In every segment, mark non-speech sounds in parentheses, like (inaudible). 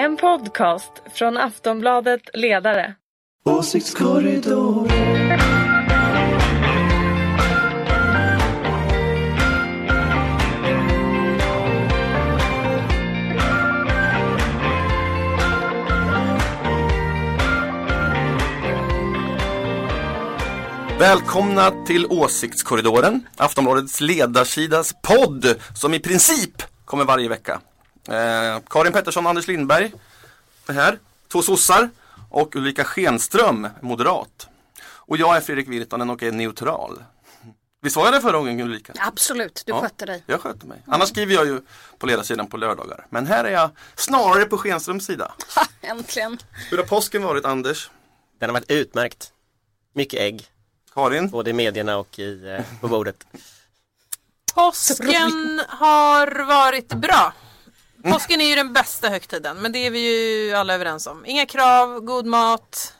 En podcast från Aftonbladet Ledare. Åsiktskorridoren. Välkomna till Åsiktskorridoren, Aftonbladets ledarsidas podd som i princip kommer varje vecka. Eh, Karin Pettersson och Anders Lindberg är här, två sossar och Ulrika Schenström, moderat. Och jag är Fredrik Virtanen och är neutral. Visst var jag det förra gången Ulrika? Absolut, du Ja, skötte dig. Jag sköter mig. Annars skriver jag ju på ledarsidan på lördagar. Men här är jag snarare på Schenströms sida. Ha, äntligen. Hur har påsken varit Anders? Den har varit utmärkt. Mycket ägg, Karin? både i medierna och i, eh, på bordet. Påsken har varit bra. Påsken är ju den bästa högtiden, men det är vi ju alla överens om. Inga krav, god mat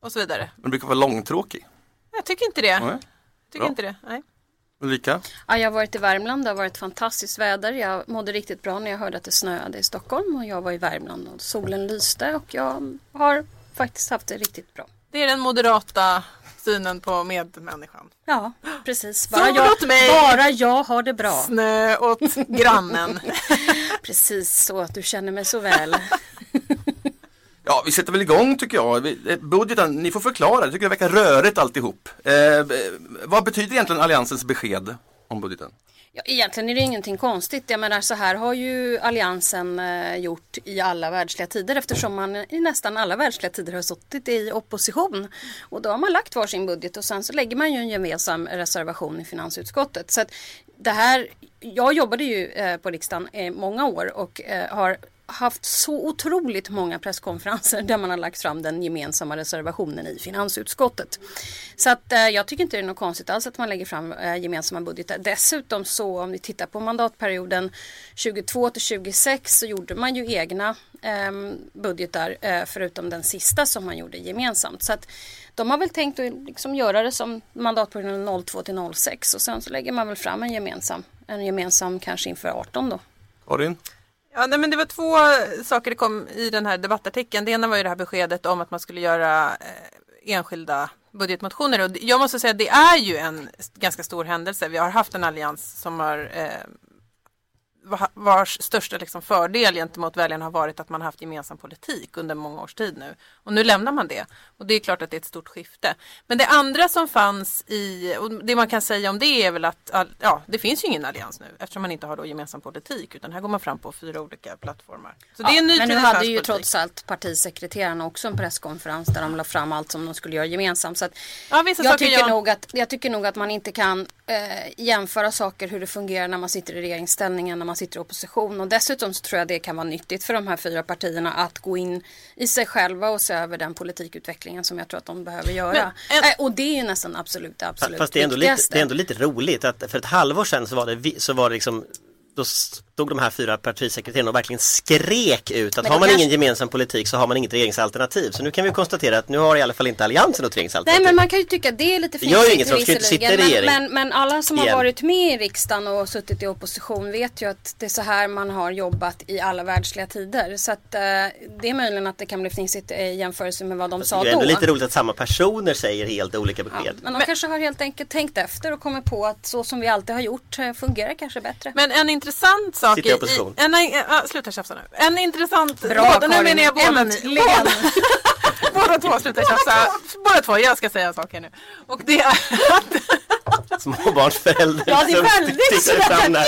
och så vidare. Den brukar vara långtråkig. Jag tycker inte det. Nej. Jag tycker Bra. inte det. Nej. Ulrika? Ja, jag har varit i Värmland, det har varit fantastiskt väder. Jag mådde riktigt bra när jag hörde att det snöade i Stockholm och jag var i Värmland och solen lyste och jag har faktiskt haft det riktigt bra. Det är den moderata synen på medmänniskan. Ja, precis. Sol Bara jag, åt mig! bara jag har det bra. Snö åt grannen. (laughs) Precis så att du känner mig så väl. Ja, vi sätter väl igång tycker jag. Eh, Budgeten, ni får förklara. Jag tycker det verkar rörigt alltihop. Eh, eh, vad betyder egentligen Alliansens besked om budgeten? Ja, egentligen är det ingenting konstigt. Jag menar så här har ju Alliansen eh, gjort i alla världsliga tider eftersom man i nästan alla världsliga tider har suttit i opposition. Och då har man lagt var sin budget och sen så lägger man ju en gemensam reservation i finansutskottet. Så att det här, jag jobbade ju eh, på riksdagen i många år och eh, har haft så otroligt många presskonferenser där man har lagt fram den gemensamma reservationen i finansutskottet. Så att eh, jag tycker inte det är något konstigt alls att man lägger fram eh, gemensamma budgetar. Dessutom så om vi tittar på mandatperioden 22 till 26 så gjorde man ju egna eh, budgetar eh, förutom den sista som man gjorde gemensamt. Så att de har väl tänkt att liksom göra det som mandatperioden 02 till 06 och sen så lägger man väl fram en gemensam, en gemensam kanske inför 18 då. Karin? Ja, nej, men det var två eh, saker det kom i den här debattartikeln. Det ena var ju det här beskedet om att man skulle göra eh, enskilda budgetmotioner. Och jag måste säga att det är ju en ganska stor händelse. Vi har haft en allians som har eh, vars största liksom fördel gentemot väljarna har varit att man haft gemensam politik under många års tid nu. Och nu lämnar man det. Och det är klart att det är ett stort skifte. Men det andra som fanns i, och det man kan säga om det är väl att ja, det finns ju ingen allians nu eftersom man inte har då gemensam politik utan här går man fram på fyra olika plattformar. Så det är en ny Men nu i hade ju politik. trots allt partisekreterarna också en presskonferens där de la fram allt som de skulle göra gemensamt. Så Ja, jag, tycker jag- nog att, jag tycker nog att man inte kan eh, jämföra saker hur det fungerar när man sitter i regeringsställningen, när man sitter i opposition. Och dessutom så tror jag det kan vara nyttigt för de här fyra partierna att gå in i sig själva och se över den politikutvecklingen som jag tror att de behöver göra. Men en- Eh, och det är ju nästan absolut det absolut Fast det är, ändå lite, viktigaste. det är ändå lite roligt att för ett halvår sedan så var det, så var det liksom då stod de här fyra partisekreterarna och verkligen skrek ut att Men har då man kanske- ingen gemensam politik så har man inget regeringsalternativ. Så nu kan vi konstatera att nu har i alla fall inte Alliansen något Nej regeringsalternativ. men man kan ju tycka att det är lite fint inget, för de ska ju inte sitta i regering. men, men, men alla som har varit med i riksdagen och suttit i opposition vet ju att det är så här man har jobbat i alla världsliga tider. Så att eh, det är möjligen att det kan bli fnissigt i jämförelse med vad de sa det är då. ändå lite roligt att samma personer säger helt olika Ja, besked. men de kanske har helt enkelt tänkt efter och kommit på att så som vi alltid har gjort eh, fungerar kanske bättre. Men en intressant sak Sitter i opposition. en, äh, sluta tjafsa nu. En intressant, Bra, båda, nu Karin. menar jag båda. Äntligen. (laughs) Båda, båda två, sluta tjafsa. Båda två, jag ska säga en sak här nu. Och det är att (laughs) Småbarnsförälder Ja, det är som väldigt tittar sådär. fram där.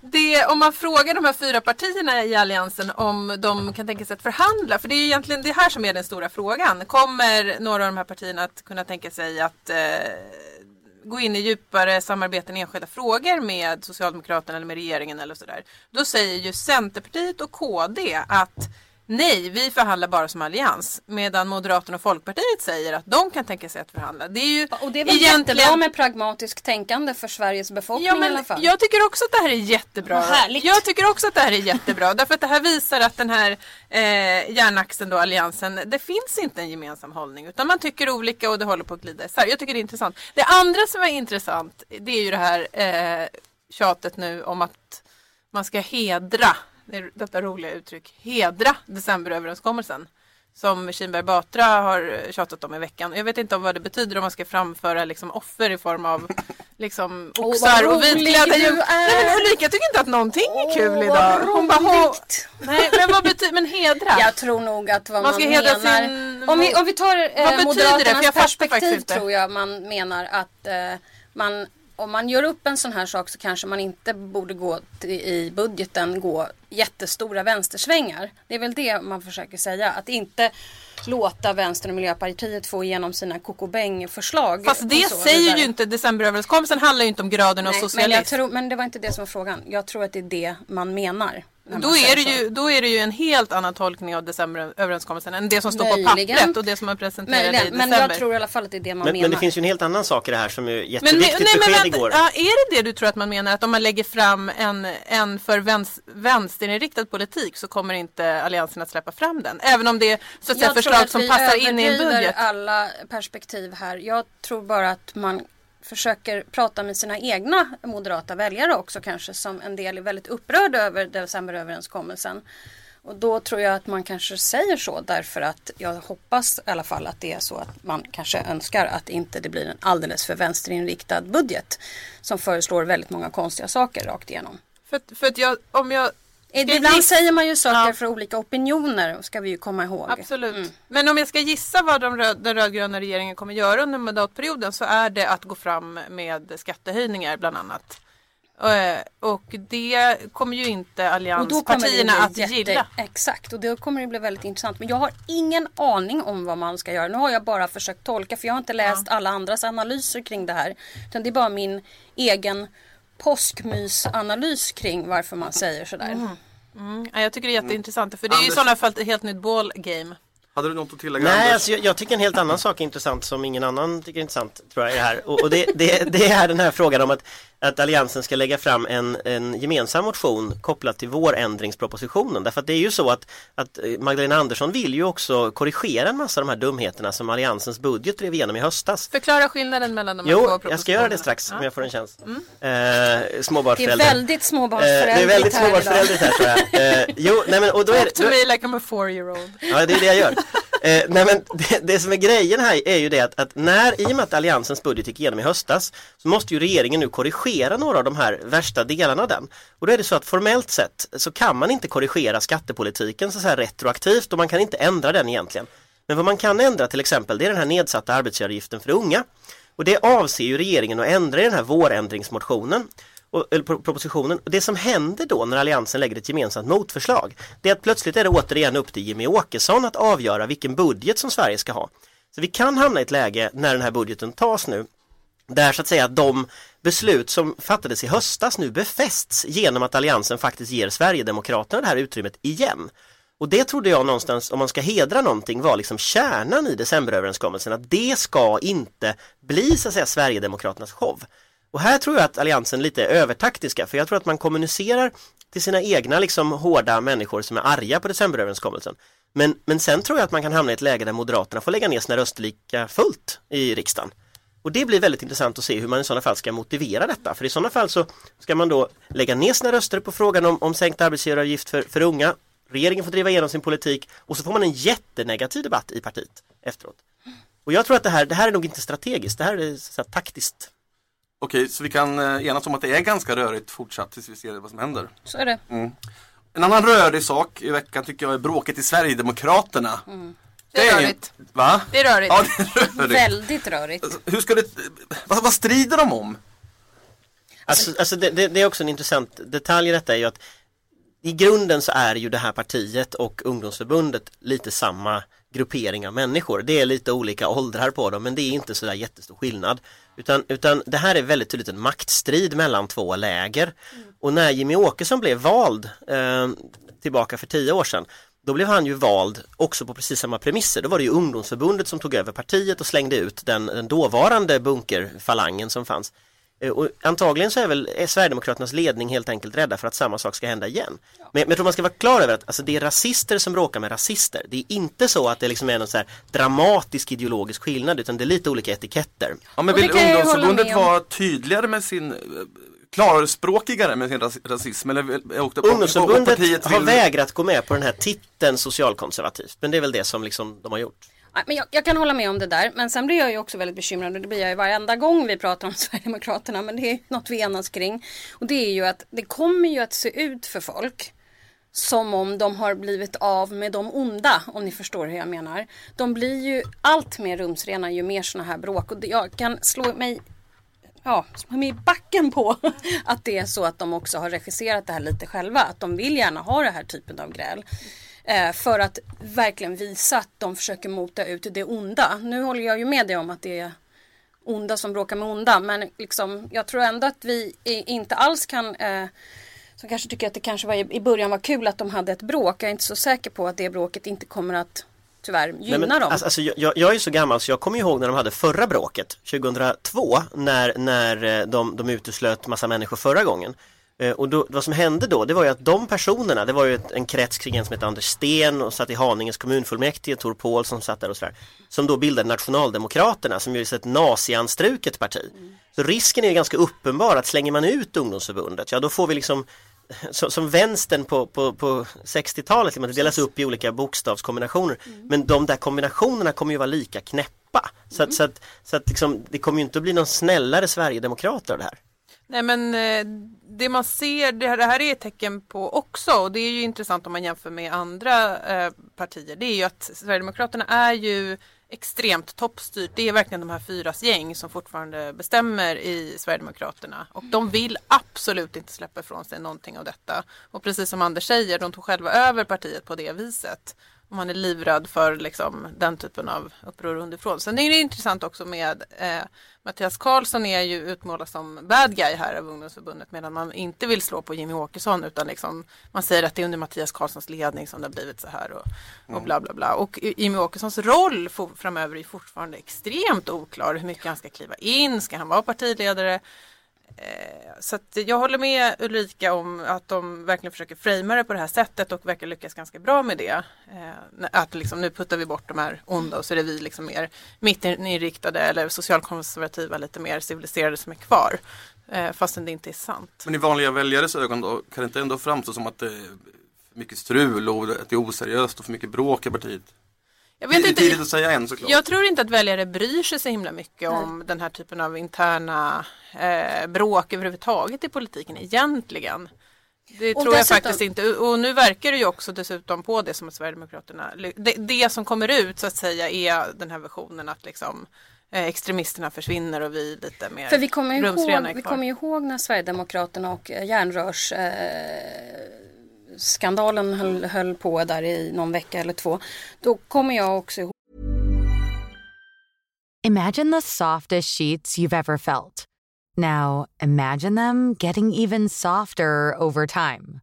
(laughs) det, om man frågar de här fyra partierna i Alliansen om de kan tänka sig att förhandla, för det är egentligen det här som är den stora frågan. Kommer några av de här partierna att kunna tänka sig att eh, gå in i djupare samarbeten i enskilda frågor med Socialdemokraterna eller med regeringen eller sådär. Då säger ju Centerpartiet och KD att Nej, vi förhandlar bara som allians. Medan Moderaterna och Folkpartiet säger att de kan tänka sig att förhandla. Det är ju Och det är väl egentligen- jättebra med pragmatiskt tänkande för Sveriges befolkning Ja, i alla men fall. jag tycker också att det här är jättebra. Härligt. Jag tycker också att det här är jättebra. (laughs) därför att det här visar att den här eh, järnaxeln då, alliansen, det finns inte en gemensam hållning. Utan man tycker olika och det håller på att glida isär. Jag tycker det är intressant. Det andra som är intressant, det är ju det här eh, tjatet nu om att man ska hedra detta roliga uttryck, hedra decemberöverenskommelsen. Som Kinberg Batra har tjatat om i veckan. Jag vet inte om vad det betyder om man ska framföra liksom offer i form av liksom oxar och rolig vitklädda djur. Nej men Ulrika tycker inte att någonting är kul Åh, idag. Hon bara, "Hå- roligt." Nej men vad betyder, men hedra? Jag tror nog att vad Man man, ska hedra menar... sin- Om, vi, om vi tar Vad eh, betyder det? För Moderaternas jag fattar faktiskt perspektiv inte. tror jag man menar att eh, man om man gör upp en sån här sak så kanske man inte borde gå till, i budgeten gå jättestora vänstersvängar. Det är väl det man försöker säga. Att inte låta Vänstern och Miljöpartiet få igenom sina kokobäng-förslag. Fast det så säger vidare. ju inte decemberöverenskommelsen handlar ju inte om graden av Nej, men, socialism. jag tror, men det var inte det som var frågan. Jag tror att det är det man menar. Då är, det ju, då är det ju en helt annan tolkning av decemberöverenskommelsen än det som står Möjligen. på pappret och det som är presenterat i Möjligen, december. men jag tror i alla fall att det är det man Men, menar. men det finns ju en helt annan sak i det här som är Men, jätteviktigt nej, men besked vänta, igår. ja, är det det du tror att man menar? Att om man lägger fram en, en för väns, vänsterinriktad politik så kommer inte Alliansen att släppa fram den? Även om det är så att säga, Jag tror förslag att som vi passar in i en budget? alla perspektiv här. Jag tror bara att man försöker prata med sina egna moderata väljare också kanske som en del är väldigt upprörda över decemberöverenskommelsen. Och då tror jag att man kanske säger så därför att jag hoppas i alla fall att det är så att man kanske önskar att inte det blir en alldeles för vänsterinriktad budget som föreslår väldigt många konstiga saker rakt igenom. För, för att jag, om jag Ibland gissa- säger man ju saker Ja. för olika opinioner ska vi ju komma ihåg. Absolut. Mm. Men om jag ska gissa vad de röd, den rödgröna regeringen kommer göra under mandatperioden så är det att gå fram med skattehöjningar bland annat. Eh, Och det kommer ju inte allianspartierna att jätte, gilla. Exakt, och då kommer det bli väldigt intressant. Men jag har ingen aning om vad man ska göra. Nu har jag bara försökt tolka för jag har inte läst alla andras analyser kring det här. Utan det är bara min egen påskmysanalys kring varför man säger sådär. Mm, ja, jag tycker det är jätteintressant för det är ju i Anders. sådana fall ett helt nytt ballgame. Hade du något att tillägga Nej, Anders? alltså, jag, jag tycker en helt annan sak är intressant som ingen annan tycker är intressant tror jag är det här. Och, och det, det, det är den här frågan om att, att Alliansen ska lägga fram en, en gemensam motion kopplat till vårändringspropositionen. Därför att det är ju så att, att eh, Magdalena Andersson vill ju också korrigera en massa av de här dumheterna som Alliansens budget drev igenom i höstas. Förklara skillnaden mellan de här två Jo, propositionerna. jag ska göra det strax om jag får en chans. Eh, Det är småbarnsförälder. väldigt Eh, småbarnsföräldrarigt det är väldigt här idag. småbarnsföräldrarigt här tror jag. Eh, jo, nej men och då är Talk det... to Då, me like I'm a four year old. Ja, det är det jag gör. Eh, nej men det, det som är grejen här är ju det att, att när, i och med att Alliansens budget gick igenom i höstas, så måste ju regeringen nu korrigera några av de här värsta delarna av den. Och då är det så att formellt sett så kan man inte korrigera skattepolitiken så, så här retroaktivt och man kan inte ändra den egentligen. Men vad man kan ändra till exempel det är den här nedsatta arbetsgivaravgiften för unga. Och det avser ju regeringen att ändra i den här vårändringsmotionen och, eller propositionen. Det som händer då när Alliansen lägger ett gemensamt motförslag det är att plötsligt är det återigen upp till Jimmy Åkesson att avgöra vilken budget som Sverige ska ha. Så vi kan hamna i ett läge när den här budgeten tas nu där så att säga de beslut som fattades i höstas nu befästs genom att Alliansen faktiskt ger Sverigedemokraterna det här utrymmet igen. Och det trodde jag någonstans, om man ska hedra någonting, var liksom kärnan i decemberöverenskommelsen, att det ska inte bli så att säga Sverigedemokraternas show. Och här tror jag att Alliansen lite är övertaktiska, för jag tror att man kommunicerar till sina egna liksom hårda människor som är arga på decemberöverenskommelsen. Men, men sen tror jag att man kan hamna i ett läge där Moderaterna får lägga ner sina röster lika fullt i riksdagen. Och det blir väldigt intressant att se hur man i sådana fall ska motivera detta. För i sådana fall så ska man då lägga ner sina röster på frågan om, om sänkt arbetsgivaravgift för, för unga. Regeringen får driva igenom sin politik och så får man en jättenegativ debatt i partiet efteråt. Och jag tror att det här, det här är nog inte strategiskt, det här är så här, taktiskt. Okej, så vi kan eh, enas om att det är ganska rörigt fortsatt tills vi ser vad som händer. Så är det. En annan rörig sak i veckan tycker jag är bråket i Sverigedemokraterna. Det är rörigt. Va? Det är rörigt. Ja, det är rörigt. Väldigt rörigt. Hur ska det, vad, vad strider de om? Alltså, alltså det, det, det är också en intressant detalj i detta är ju att i grunden så är ju det här partiet och ungdomsförbundet lite samma gruppering av människor. Det är lite olika åldrar på dem men det är inte sådär jättestor skillnad. Utan, utan det här är väldigt tydligt en maktstrid mellan två läger. Och när Jimmy Åkesson blev vald eh, tillbaka för tio år sedan då blev han ju vald också på precis samma premisser. Då var det ju ungdomsförbundet som tog över partiet och slängde ut den, den dåvarande bunkerfalangen som fanns. Eh, Och antagligen så är väl är Sverigedemokraternas ledning helt enkelt rädda för att samma sak ska hända igen. Men, men jag tror man ska vara klar över att alltså, det är rasister som bråkar med rasister. Det är inte så att det liksom är någon så här dramatisk ideologisk skillnad utan det är lite olika etiketter. Ja, men Och vill ungdomsförbundet vara tydligare med sin klarspråkigare med sin ras rasism. Eller, och, och, och Ungdomsförbundet partiet har vill- vägrat gå med på den här titeln socialkonservativt. Men det är väl det som liksom de har gjort. Men jag, jag kan hålla med om det där. Men sen blir jag ju också väldigt bekymrad och det blir jag ju varenda gång vi pratar om (laughs) Sverigedemokraterna. Men det är något vi enas kring. Och det är ju att det kommer ju att se ut för folk som om de har blivit av med de onda, om ni förstår hur jag menar. De blir ju allt mer rumsrena ju mer sådana här bråk. Och jag kan slå mig ja, som är i backen på (laughs) att det är så att de också har regisserat det här lite själva. Att de vill gärna ha den här typen av gräl. Eh, för att verkligen visa att de försöker mota ut det onda. Nu håller jag ju med dig om att det är onda som bråkar med onda. Men liksom, jag tror ändå att vi inte alls kan eh, som kanske tycker att det kanske var i, i början var kul att de hade ett bråk. Jag är inte så säker på att det bråket inte kommer att tyvärr gynna Nej, men, dem. Alltså, alltså, jag, jag är så gammal så jag kommer ihåg när de hade förra bråket 2002 när, när eh, de, de uteslöt massa människor förra gången. Eh, Och då, vad som hände då, det var ju att de personerna, det var ju ett, en krets kring en som hette Anders Sten och satt i Haninges kommunfullmäktige, Tor Paul som satt där och sådär. Som då bildade Nationaldemokraterna som ju är ett nazianstruket parti. Så risken är ju ganska uppenbar att slänger man ut ungdomsförbundet, ja då får vi liksom (laughs) så, som vänstern på, på, på 60-talet, liksom, det delas upp i olika bokstavskombinationer. Men de där kombinationerna kommer ju vara lika knäppa. Så att, så att, så att liksom, det kommer ju inte att bli någon snällare Sverigedemokrater av det här. Nej men eh, det man ser, det här, det här är ett tecken på också och det är ju intressant om man jämför med andra eh, partier. Det är ju att Sverigedemokraterna är ju extremt toppstyrt. Det är verkligen de här fyras gäng som fortfarande bestämmer i Sverigedemokraterna. Och de vill absolut inte släppa ifrån sig någonting av detta. Och precis som Anders säger, de tog själva över partiet på det viset. Och man är livrädd för liksom, den typen av uppror underifrån. Sen är det intressant också med eh, Mattias Karlsson är ju utmålad som bad guy här av ungdomsförbundet medan man inte vill slå på Jimmy Åkesson utan liksom, man säger att det är under Mattias Karlssons ledning som det har blivit så här och, och bla bla bla. Och Jimmy Åkessons roll framöver är fortfarande extremt oklar. Hur mycket han ska kliva in, ska han vara partiledare? Eh, så att jag håller med Ulrika om att de verkligen försöker framea det på det här sättet och verkar lyckas ganska bra med det. Eh, att liksom, nu puttar vi bort de här onda och så är det vi liksom mer mittinriktade eller socialkonservativa, lite mer civiliserade som är kvar. Eh, Fastän det inte är sant. Men i vanliga väljares ögon då, kan det inte ändå framstå som att det är mycket strul och att det är oseriöst och för mycket bråk i partiet? Jag Det vet är inte, tidigt att säga än såklart. Jag tror inte att väljare bryr sig så himla mycket om den här typen av interna eh, bråk överhuvudtaget i politiken egentligen. Det Och tror jag dessutom- faktiskt inte. Och nu verkar det ju också dessutom på det som att Sverigedemokraterna, det, det som kommer ut så att säga är den här versionen att liksom eh, extremisterna försvinner och vi lite mer För vi kommer ju är ihåg, vi kommer ju ihåg när Sverigedemokraterna och eh, järnrörs eh, skandalen höll, höll på där i någon vecka eller två. Då kommer jag också ihåg Imagine the softest sheets you've ever felt. Now, imagine them getting even softer over time.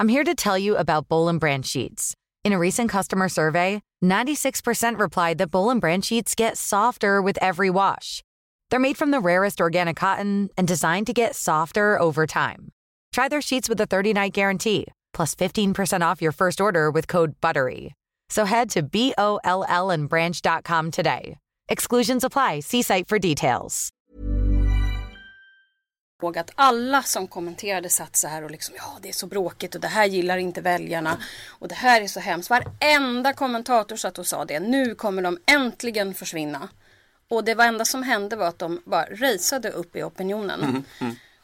I'm here to tell you about Bowl and Branch sheets. In a recent customer survey, 96% replied that Bowl and Branch sheets get softer with every wash. They're made from the rarest organic cotton and designed to get softer over time. Try their sheets with a 30-night guarantee, plus 15% off your first order with code BUTTERY. So head to B-O-L-L and branch.com today. Exclusions apply. See site for details. ihåg att alla som kommenterade satt så här och liksom ja det är så bråkigt och det här gillar inte väljarna och det här är så hemskt. Varenda kommentator satt och sa det. Nu kommer de äntligen försvinna. Och det var enda som hände var att de bara raceade upp i opinionen.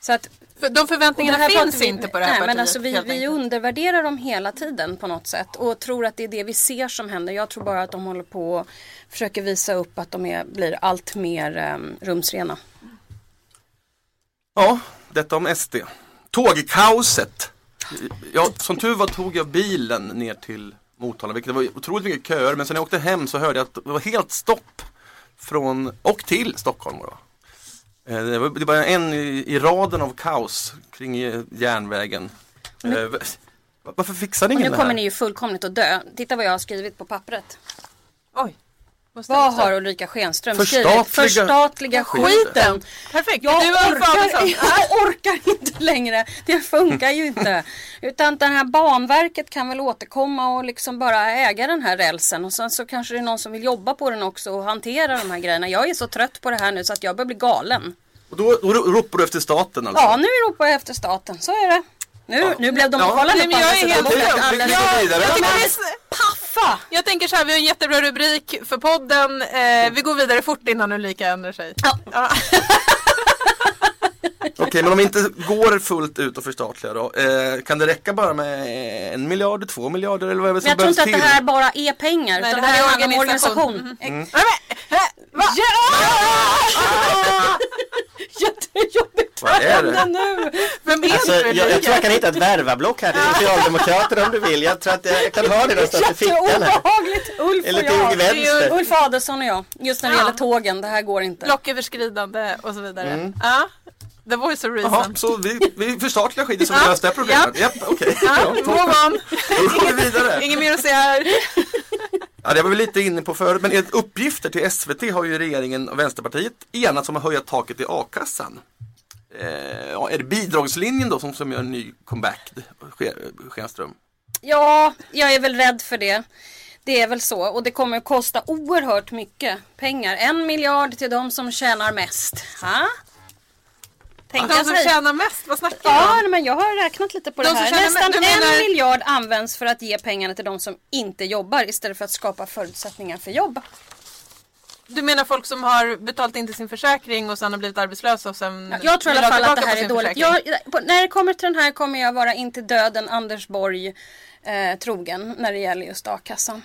Så att För de förväntningarna här finns vi- inte på det här nej, partiet. men alltså vi, vi undervärderar dem hela tiden på något sätt och tror att det är det vi ser som händer. Jag tror bara att de håller på och försöker visa upp att de är, blir allt mer um, rumsrena. Ja, detta om SD. Tågkaoset. Ja, som tur var tog jag bilen ner till Motala, vilket var otroligt mycket köer. Men sen när jag åkte hem så hörde jag att det var helt stopp från och till Stockholm. Då. Eh, Det var, det var en i, i raden av kaos kring eh, järnvägen. Eh, va- Varför fixade Och ingen nu det kommer här? ni ju fullkomligt att dö. Titta vad jag har skrivit på pappret. Oj. Vad har? Ulrika Schenström Förstatliga- skrivit? Förstatliga skiten! Perfekt. Jag orkar, (laughs) jag orkar inte längre. Det funkar ju inte. Utan det här banverket kan väl återkomma och liksom bara äga den här rälsen. Och sen så kanske det är någon som vill jobba på den också och hantera de här grejerna. Jag är så trött på det här nu så att jag börjar bli galen. Och då, då ropar du efter staten alltså? Ja, nu ropar jag efter staten. Så är det. Nu, nu blev de Ja. kollade på jag andra är sidan bordet lugn. alldeles-. Jag tycker Men vi- Paffa! Jag tänker så här, vi har en jättebra rubrik för podden. Eh, vi går vidare fort innan Ulrika ändrar sig. Ja. Ja. (laughs) Okej, men om vi inte går fullt ut och förstatliga då. Eh, kan det räcka bara med en miljard, två miljarder eller vad är det Men som jag tror inte att till? det här bara är pengar. Nej, utan det här är handlar om organisation. organisation. Mm. Eh, va? (laughs) (laughs) Jättejobbigt. Vad är det? nu? Vem är Alltså, du jag, jag tror jag kan hitta ett värvablock här till Socialdemokraterna om du vill. Jag tror att jag kan ha det någonstans i fickan här. Jätteobehagligt. Ulf Eller och till jag. vänster. Ulf Adelsohn och jag. Just när det Ja. gäller tågen. Det här går inte. Blocköverskridande och så vidare. Mm. Ja. The voice of reason. Jaha, så vi, vi förstatligar skiten så vi löser det problemet? ja. Japp, okej. Ja, Ja, move on. Då går vi vidare. Inget mer att säga här. Ja, det var vi lite inne på förut, men enligt uppgifter till SVT har ju regeringen och Vänsterpartiet enats om att höja taket i a-kassan. Eh, ja, är det bidragslinjen då som, som gör en ny comeback, Schenström? Ja, jag är väl rädd för det. Det är väl så och det kommer att kosta oerhört mycket pengar. En miljard till de som tjänar mest. Ha? Tänka De som sig. tjänar mest, vad snackar du Ja, om? men jag har räknat lite på De det här. Nästan en menar- miljard används för att ge pengarna till de som inte jobbar istället för att skapa förutsättningar för jobb. Du menar folk som har betalat in till sin försäkring och sen har blivit arbetslösa och sen Jag tror i alla fall att det här är dåligt. Jag, på, när det kommer till den här kommer jag vara inte döden Anders Borg eh, trogen när det gäller just a-kassan.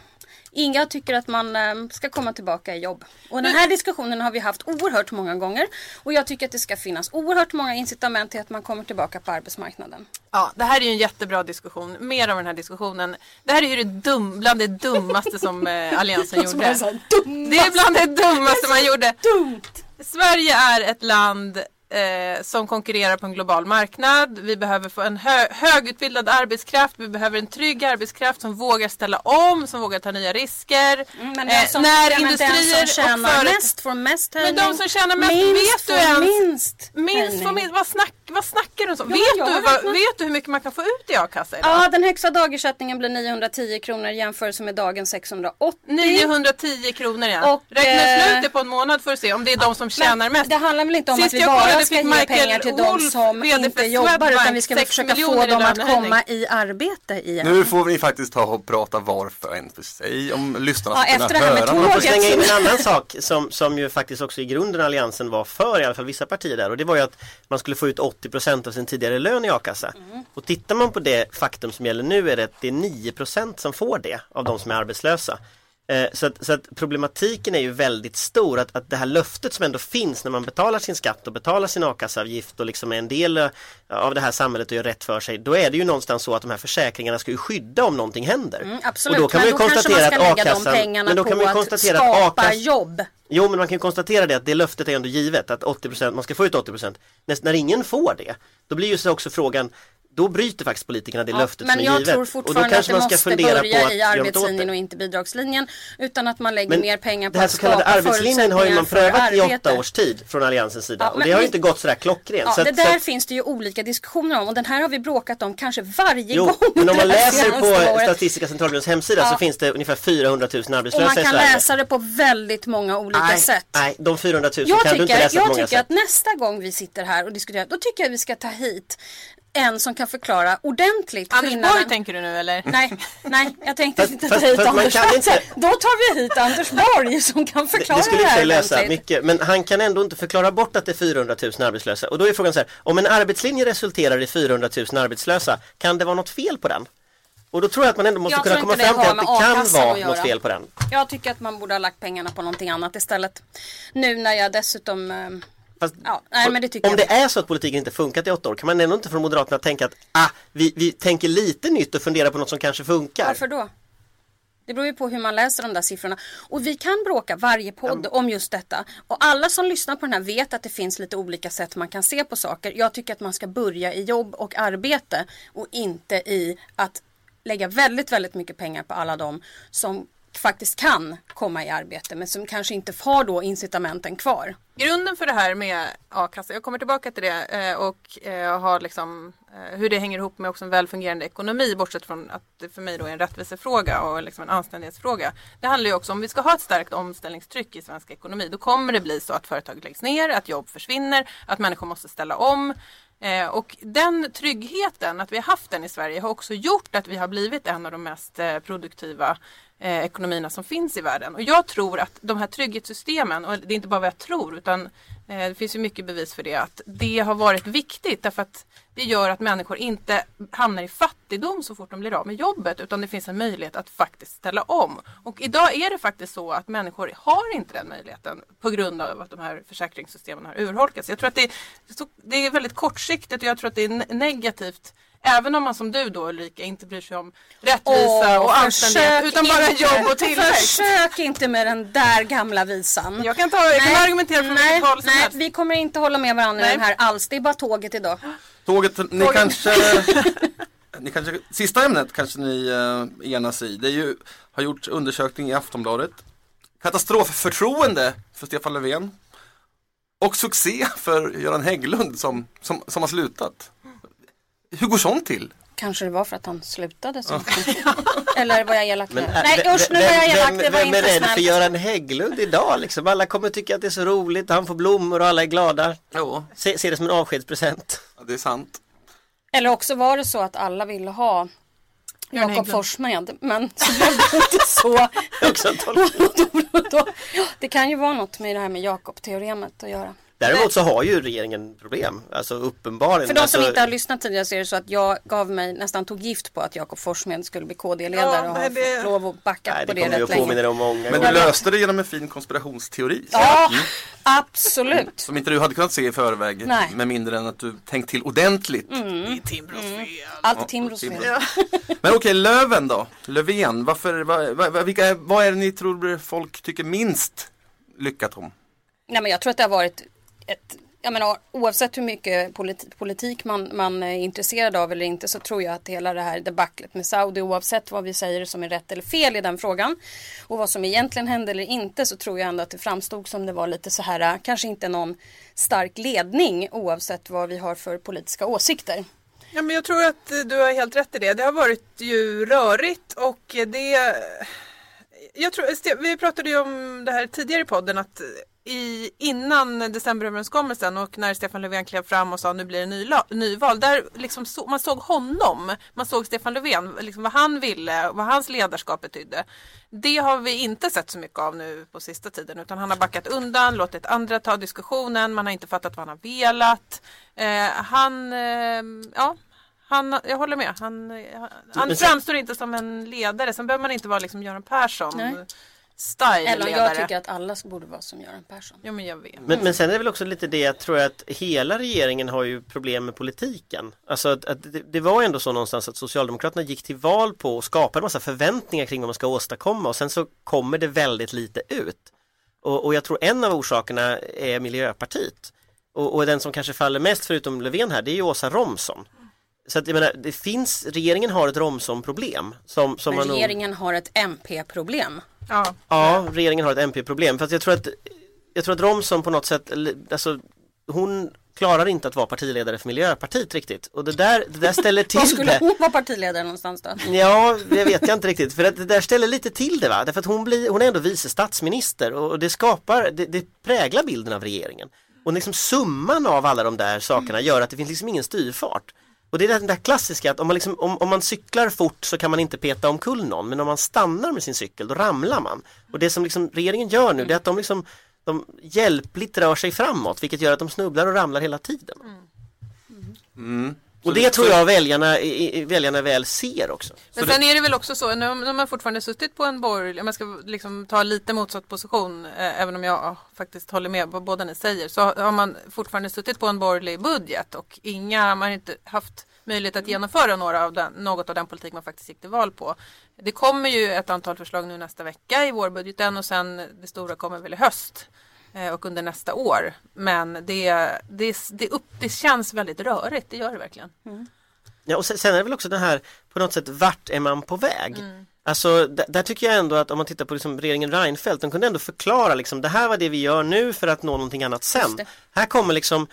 Inga tycker att man eh, ska komma tillbaka i jobb. Och den här diskussionen har vi haft oerhört många gånger. Och jag tycker att det ska finnas oerhört många incitament till att man kommer tillbaka på arbetsmarknaden. Ja, det här är ju en jättebra diskussion. Mer av den här diskussionen. Det här är ju det dum, bland det dummaste som eh, (laughs) Alliansen gjorde. Det är bland det dummaste man gjorde. Dumt! Sverige är ett land eh, som konkurrerar på en global marknad. Vi behöver få en hö högutbildad arbetskraft. Vi behöver en trygg arbetskraft som vågar ställa om, som vågar ta nya risker. Mm, Men Eh, som, när ja, men industrier den som och tjänar mest får mest Men höjning. de som tjänar mest, minst vet du ens? minst Minst får minst, vad, snack, vad snackar du om? Så? men vet, du, vad, vet du hur mycket man kan få ut i a-kassa idag? Ja, den högsta dagersättningen blir 910 kronor i jämförelse med dagens 680. 910 kronor ja. Och, Räkna eh, ut det på en månad för att se om det är de som tjänar mest. Det handlar väl inte om Sist att vi bara kollade ska ge Michael pengar till de som inte jobbar utan vi ska försöka få dem att komma i arbete igen. Nu får vi faktiskt ta och prata var för en för sig om lyssnarna Ja, ska kunna efter det här med höra. tåget. Jag får slänga in en annan sak som, som ju faktiskt också i grunden Alliansen var för, i alla fall vissa partier där. Och det var ju att man skulle få ut 80% av sin tidigare lön i a-kassa. Och tittar man på det faktum som gäller nu är det att det är 9% som får det av de som är arbetslösa. Eh, Så att, så att problematiken är ju väldigt stor att, att det här löftet som ändå finns när man betalar sin skatt och betalar sin a-kasseavgift och liksom är en del eh, av det här samhället och gör rätt för sig. Då är det ju någonstans så att de här försäkringarna ska ju skydda om någonting händer. Mm, absolut, och då kan men man då ju kanske man konstatera ska att lägga de pengarna men då på kan man ju att konstatera skapa att jobb. Jo men man kan ju konstatera det att det löftet är ändå givet att 80% man ska få ut 80% när, när ingen får det då blir ju så också frågan då bryter faktiskt politikerna det Ja, löftet men som är jag givet. tror och då fortfarande att det man måste börja på att i arbetslinjen och inte bidragslinjen. Utan att man lägger Men mer pengar på det här att så kallade skapa arbetslinjen har ju man förutsättningar prövat i för åtta arbete. års tid från Alliansens sida Ja, och men det har ju inte gått sådär klockrent. Ja, så det att, där så att, finns det ju olika diskussioner om och den här har vi bråkat om kanske varje Jo, gång. men om man här läser på året. Statistiska centralbyråns hemsida Ja. så finns det ungefär 400 000 Och arbetslösa man i kan Sverige. läsa det på väldigt många olika nej, sätt. nej, de 400 000 Jag kan du inte tycker, läsa på jag många tycker sätt. att nästa gång vi sitter här och diskuterar, då tycker jag att vi ska ta hit en som kan förklara ordentligt Anders skillnaden. Borg tänker du nu eller? Nej, nej, jag tänkte Fast- inte fast- ta hit fast man Anders kan Borg. inte- Då tar vi hit Anders Borg som kan Det, förklara det skulle det och för här lösa ordentligt. mycket men han kan ändå inte förklara bort att det är 400 000 arbetslösa och då är frågan så här om en arbetslinje resulterar i 400 000 arbetslösa kan det vara något fel på den? Och då tror jag att man ändå måste Jag kunna komma det fram till att det kan vara något fel på den. Jag tycker att man borde ha lagt pengarna på någonting annat istället. Nu när jag dessutom... Fast, Ja, nej, men det tycker om jag. det är så att politiken inte funkat i åtta år kan man ändå inte från Moderaterna tänka att ah, vi, vi tänker lite nytt och funderar på något som kanske funkar. Varför då? Det beror ju på hur man läser de där siffrorna. Och vi kan bråka varje podd om just detta. Och alla som lyssnar på den här vet att det finns lite olika sätt man kan se på saker. Jag tycker att man ska börja i jobb och arbete och inte i att lägga väldigt, väldigt mycket pengar på alla de som faktiskt kan komma i arbete men som kanske inte har då incitamenten kvar. Grunden för det här med a-kassa, jag kommer tillbaka till det eh, och eh, har liksom eh, hur det hänger ihop med också en välfungerande ekonomi bortsett från att det för mig då är en rättvisefråga och liksom en anständighetsfråga. Det handlar ju också om vi ska ha ett starkt omställningstryck i svensk ekonomi då kommer det bli så att företag läggs ner, att jobb försvinner, att människor måste ställa om. Och den tryggheten, att vi har haft den i Sverige, har också gjort att vi har blivit en av de mest produktiva eh, ekonomierna som finns i världen. Och jag tror att de här trygghetssystemen, och det är inte bara vad jag tror utan eh, det finns ju mycket bevis för det, att det har varit viktigt därför att det gör att människor inte hamnar i fattigdom så fort de blir av med jobbet utan det finns en möjlighet att faktiskt ställa om. Och idag är det faktiskt så att människor har inte den möjligheten på grund av att de här försäkringssystemen har urholkats. Jag tror att det är, det är väldigt kortsiktigt och jag tror att det är negativt Även om man som du då Ulrika inte bryr sig om rättvisa Åh, och anständighet utan bara inte- jobb och tillväxt. Försök inte med den där gamla visan. Jag kan, ta, jag kan argumentera för nej, vilket håll som nej, helst. vi kommer inte hålla med varandra i Nej. den här alls. Det är bara tåget idag. Tåget, ni kanske, (laughs) ni kanske, sista ämnet kanske ni uh, enas i. Det är ju, har gjort undersökning i Aftonbladet. Katastrofförtroende för Stefan Löfven. Och succé för Göran Hägglund som, som, som har slutat. Hur går sånt till? Kanske det var för att han slutade så. (laughs) Eller var jag elak nu? äh, Nej vem- usch, nu var jag elak. vem, Det var vem är inte rädd för. Göran Hägglund idag liksom? Alla kommer tycka att det är så roligt, han får blommor och alla är glada. Jo, Se, se det som en avskedspresent. ja, det är sant. Eller också var det så att alla ville ha Jakob. Forssmed. Men (laughs) så blev det inte så. (laughs) Det kan ju vara något med det här med Jakob-teoremet att göra. Däremot så har ju regeringen problem, alltså uppenbarligen. För de alltså, som inte har lyssnat tidigare så är det så att jag gav mig, nästan tog gift på att Jakob Forssmed skulle bli KD-ledare Ja, och har det- fått lov att backa Nej, på det det rätt länge. om många Men du löste det genom en fin konspirationsteori. Ja, absolut. Som inte du hade kunnat se i förväg. Nej. Mm. Med mindre än att du tänkt till ordentligt. Allt är Timbros Ja, fel. (laughs) Men okej, Löven då? Löfven, varför, vad, vad, vilka, vad är det ni tror folk tycker minst lyckat om? Nej men jag tror att det har varit ett jag menar, oavsett hur mycket politi- politik man, man är intresserad av eller inte så tror jag att hela det här debaclet med Saudi oavsett vad vi säger som är rätt eller fel i den frågan och vad som egentligen hände eller inte så tror jag ändå att det framstod som det var lite så här kanske inte någon stark ledning oavsett vad vi har för politiska åsikter. Ja, men jag tror att du har helt rätt i det. Det har varit ju rörigt och det... Jag tror, vi pratade ju om det här tidigare i podden att i, innan decemberöverenskommelsen och när Stefan Löfven klev fram och sa nu blir det nyla, nyval. Där liksom så, man såg honom, man såg Stefan Löfven, liksom vad han ville, vad hans ledarskap betydde. Det har vi inte sett så mycket av nu på sista tiden utan han har backat undan, låtit andra ta diskussionen, man har inte fattat vad han har velat. Eh, han, eh, ja, han, jag håller med. Han, han, han sen- framstår inte som en ledare. Sen behöver man inte vara liksom Göran Persson Nej. Style Eller jag tycker att alla borde vara som Göran Persson. Ja men jag vet. Men, men sen är det väl också lite det jag tror att hela regeringen har ju problem med politiken. Alltså att, att det, det var ändå så någonstans att Socialdemokraterna gick till val på och skapade en massa förväntningar kring vad man ska åstadkomma och sen så kommer det väldigt lite ut. Och, och jag tror en av orsakerna är Miljöpartiet. Och, och den som kanske faller mest förutom Löfven här det är ju Åsa Romson. Så att jag menar, det finns, regeringen har ett Romson-problem. Som, som Men man nog- regeringen har ett MP-problem. Ja. Ja, regeringen har ett MP-problem. För att jag tror att Jag tror att Romson på något sätt, alltså hon klarar inte att vara partiledare för Miljöpartiet riktigt. Och det där, det där ställer (laughs) Var till skulle det. hon vara partiledare någonstans då? Ja, det vet jag inte riktigt. För det där ställer lite till det va. Därför att hon, blir, hon är ändå vice statsminister och det skapar, det, det präglar bilden av regeringen. Och liksom summan av alla de där sakerna gör att det finns liksom ingen styrfart. Och det är den där klassiska att om man, liksom, om, om man cyklar fort så kan man inte peta omkull någon. Men om man stannar med sin cykel då ramlar man. Och det som liksom regeringen gör nu det är att de liksom de hjälpligt rör sig framåt vilket gör att de snubblar och ramlar hela tiden. Mm. Och det tror jag väljarna, väljarna väl ser också. Men sen är det väl också så, nu har man fortfarande suttit på en borgerlig, om jag ska liksom ta lite motsatt position, eh, även om jag ja, faktiskt håller med vad båda ni säger, så har man fortfarande suttit på en borgerlig budget och inga, man har inte haft möjlighet att genomföra några av den, något av den politik man faktiskt gick till val på. Det kommer ju ett antal förslag nu nästa vecka i vårbudgeten och sen det stora kommer väl i höst och under nästa år. Men det, det, det, upp, det känns väldigt rörigt, det gör det verkligen. Ja, och sen, sen är det väl också det här på något sätt vart är man på väg? Alltså d- där tycker jag ändå att om man tittar på liksom regeringen Reinfeldt, de kunde ändå förklara liksom det här var det vi gör nu för att nå någonting annat sen. Här kommer liksom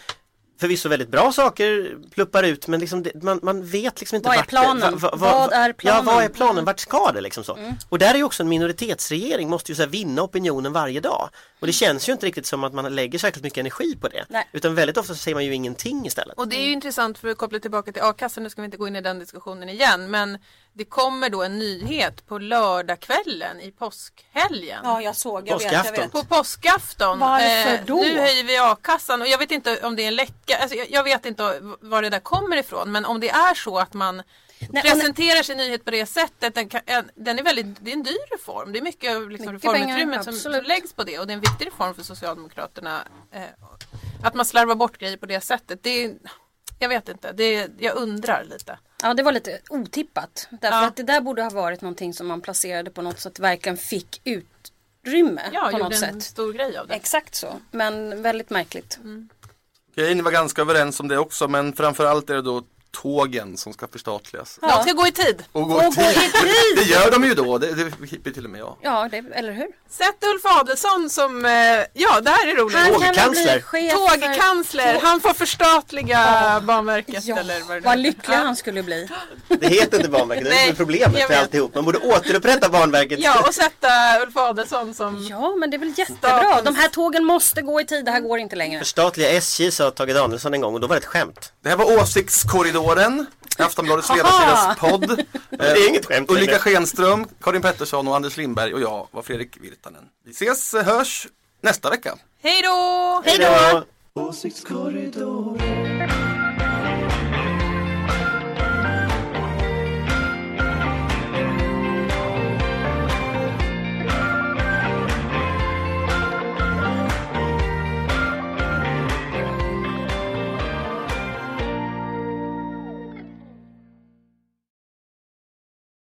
förvisso väldigt bra saker pluppar ut men liksom det, man, man vet liksom inte Vad är vart det- planen? Vad är Ja, planen? vad är planen? Vart ska det liksom så? Och där är ju också en minoritetsregering måste ju så här vinna opinionen varje dag. Och det känns ju inte riktigt som att man lägger särskilt mycket energi på det. Nej. Utan väldigt ofta så säger man ju ingenting istället. Och det är ju intressant för att koppla tillbaka till a-kassan, nu ska vi inte gå in i den diskussionen igen, men det kommer då en nyhet på lördagskvällen i påskhelgen. Ja, jag såg. Jag vet, jag Påskafton. vet. På påskafton. Eh, Varför då? nu höjer vi a-kassan och jag vet inte om det är en läcka, alltså jag, jag vet inte var det där kommer ifrån men om det är så att man Nej, presenterar sin nyhet på det sättet, den, kan, en- den är väldigt, det är en dyr reform. Det är mycket, liksom, Mycket reformutrymmet som, som läggs på det och det är en viktig reform för Socialdemokraterna. Eh, att man slarvar bort grejer på det sättet, det är, jag vet inte, det, jag undrar lite. Ja, det var lite otippat. Därför Ja. att det där borde ha varit någonting som man placerade på något sätt verkligen fick utrymme Ja, på något en sätt. stor grej av det. Exakt så, men väldigt märkligt. Okej, ni var ganska överens om det också men framförallt är det då tågen som ska förstatligas. De ska gå i tid. Och gå Och i gå i tid. tid! Det gör de ju då, det, det hippar till och med jag. Ja, det, eller hur? Sätt Ulf Adelsohn som, eh, ja det här är roligt. Han Tågkansler. bli chef för- Tågkansler, han får förstatliga Banverket Ja, eller vad det vad lycklig Ja. han skulle bli. Det heter inte Banverket, det är problemet med vet. alltihop. Man borde återupprätta Banverket. Ja, och sätta Ulf Adelsohn som... Ja, men det är väl jättebra. De här tågen måste gå i tid, det här går inte längre. Förstatliga SJ sa Tage Danielsson en gång och då var det ett skämt. Det här var Åsiktskorridoren, Aftonbladets ledarsidas podd. (laughs) Det är inget skämt Ulrika. Schenström, Karin Pettersson och Anders Lindberg och jag var Fredrik Virtanen. Vi ses, eh, hörs nästa vecka. Hej då! Hej då! Åsiktskorridoren